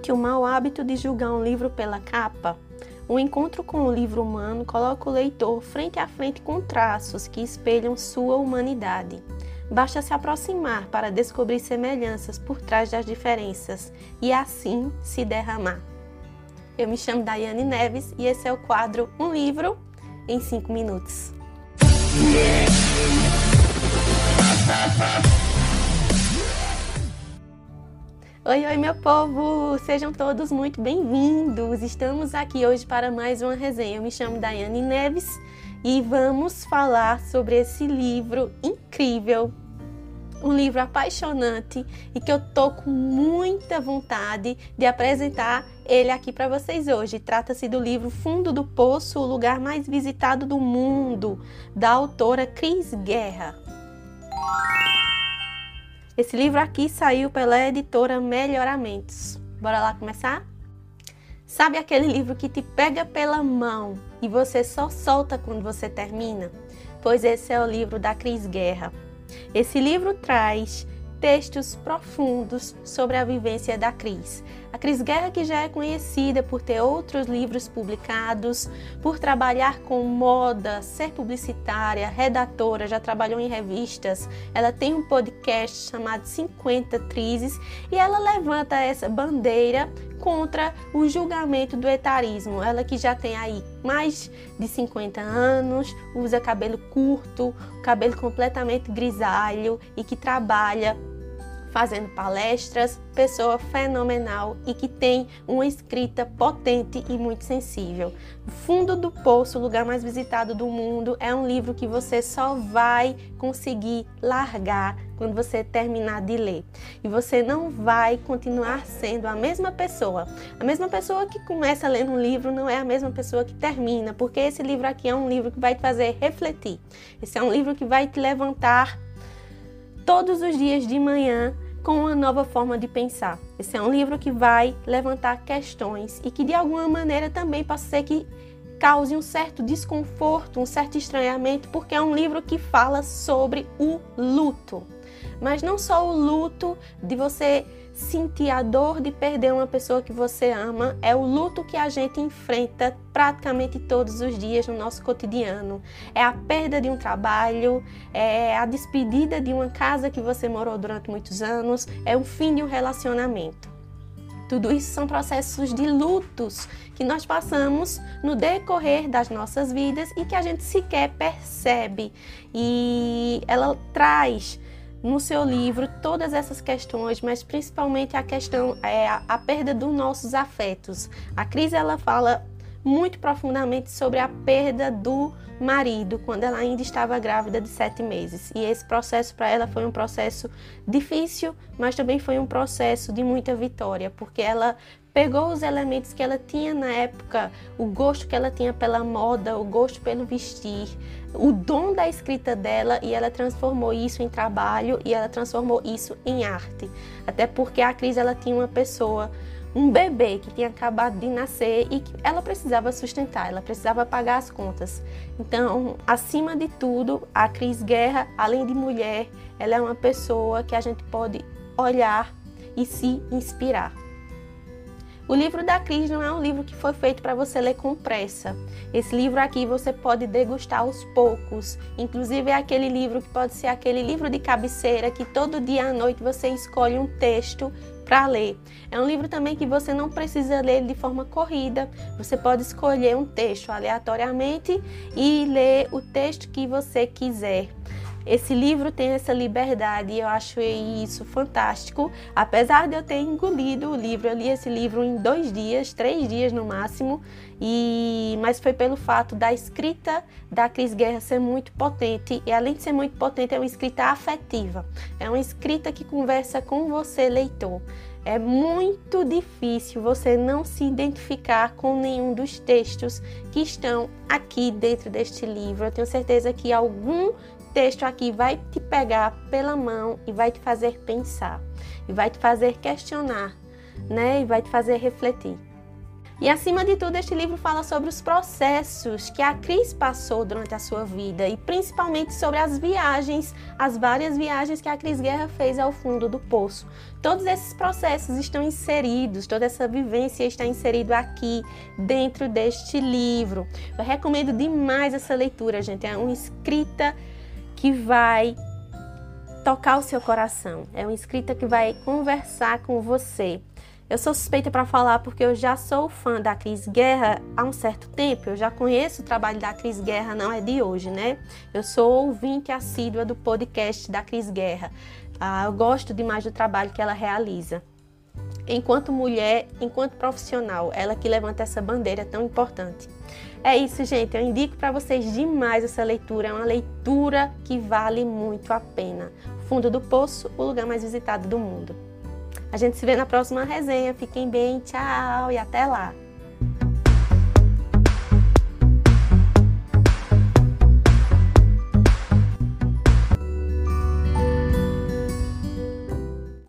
Mude o mau hábito de julgar um livro pela capa. O encontro com o livro humano coloca o leitor frente a frente com traços que espelham sua humanidade. Basta se aproximar para descobrir semelhanças por trás das diferenças e assim se derramar. Eu me chamo Daiane Neves e esse é o quadro Um Livro em 5 Minutos. Oi, oi, meu povo! Sejam todos muito bem-vindos! Estamos aqui hoje para mais uma resenha. Eu me chamo Daiane Neves e vamos falar sobre esse livro incrível um livro apaixonante e que eu tô com muita vontade de apresentar ele aqui para vocês hoje. Trata-se do livro Fundo do Poço, o lugar mais visitado do mundo, da autora Cris Guerra. Esse livro aqui saiu pela editora Melhoramentos. Bora lá começar? Sabe aquele livro que te pega pela mão e você só solta quando você termina? Pois esse é o livro da Cris Guerra. Esse livro traz textos profundos sobre a vivência da Cris. A Cris Guerra, que já é conhecida por ter outros livros publicados, por trabalhar com moda, ser publicitária, redatora, já trabalhou em revistas. Ela tem um podcast chamado 50 Trizes e ela levanta essa bandeira contra o julgamento do etarismo. Ela que já tem aí mais de 50 anos, usa cabelo curto, cabelo completamente grisalho e que trabalha fazendo palestras, pessoa fenomenal e que tem uma escrita potente e muito sensível. Fundo do Poço, o lugar mais visitado do mundo, é um livro que você só vai conseguir largar quando você terminar de ler. E você não vai continuar sendo a mesma pessoa. A mesma pessoa que começa lendo um livro não é a mesma pessoa que termina, porque esse livro aqui é um livro que vai te fazer refletir. Esse é um livro que vai te levantar todos os dias de manhã com uma nova forma de pensar. Esse é um livro que vai levantar questões e que de alguma maneira também pode ser que cause um certo desconforto, um certo estranhamento, porque é um livro que fala sobre o luto. Mas não só o luto de você sentir a dor de perder uma pessoa que você ama, é o luto que a gente enfrenta praticamente todos os dias no nosso cotidiano. É a perda de um trabalho, é a despedida de uma casa que você morou durante muitos anos, é o fim de um relacionamento. Tudo isso são processos de lutos que nós passamos no decorrer das nossas vidas e que a gente sequer percebe. E ela traz no seu livro todas essas questões, mas principalmente a questão é a, a perda dos nossos afetos. A Cris ela fala muito profundamente sobre a perda do marido quando ela ainda estava grávida de sete meses. E esse processo para ela foi um processo difícil, mas também foi um processo de muita vitória, porque ela pegou os elementos que ela tinha na época, o gosto que ela tinha pela moda, o gosto pelo vestir, o dom da escrita dela e ela transformou isso em trabalho e ela transformou isso em arte. Até porque a Cris ela tinha uma pessoa, um bebê que tinha acabado de nascer e que ela precisava sustentar, ela precisava pagar as contas. Então, acima de tudo, a Cris Guerra, além de mulher, ela é uma pessoa que a gente pode olhar e se inspirar. O livro da Cris não é um livro que foi feito para você ler com pressa. Esse livro aqui você pode degustar aos poucos. Inclusive é aquele livro que pode ser aquele livro de cabeceira que todo dia à noite você escolhe um texto para ler. É um livro também que você não precisa ler de forma corrida. Você pode escolher um texto aleatoriamente e ler o texto que você quiser. Esse livro tem essa liberdade e eu acho isso fantástico. Apesar de eu ter engolido o livro, eu li esse livro em dois dias, três dias no máximo, e mas foi pelo fato da escrita da Cris Guerra ser muito potente e além de ser muito potente é uma escrita afetiva. É uma escrita que conversa com você, leitor. É muito difícil você não se identificar com nenhum dos textos que estão aqui dentro deste livro. Eu tenho certeza que algum texto aqui vai te pegar pela mão e vai te fazer pensar, e vai te fazer questionar, né? E vai te fazer refletir. E acima de tudo, este livro fala sobre os processos que a Cris passou durante a sua vida e principalmente sobre as viagens, as várias viagens que a Cris Guerra fez ao fundo do poço. Todos esses processos estão inseridos, toda essa vivência está inserido aqui dentro deste livro. Eu recomendo demais essa leitura, gente. É uma escrita que vai tocar o seu coração. É uma escrita que vai conversar com você. Eu sou suspeita para falar porque eu já sou fã da Cris Guerra há um certo tempo. Eu já conheço o trabalho da Cris Guerra, não é de hoje, né? Eu sou ouvinte assídua do podcast da Cris Guerra. Ah, eu gosto demais do trabalho que ela realiza. Enquanto mulher, enquanto profissional, ela que levanta essa bandeira tão importante. É isso, gente. Eu indico para vocês demais essa leitura. É uma leitura que vale muito a pena. Fundo do Poço, o lugar mais visitado do mundo. A gente se vê na próxima resenha. Fiquem bem, tchau e até lá!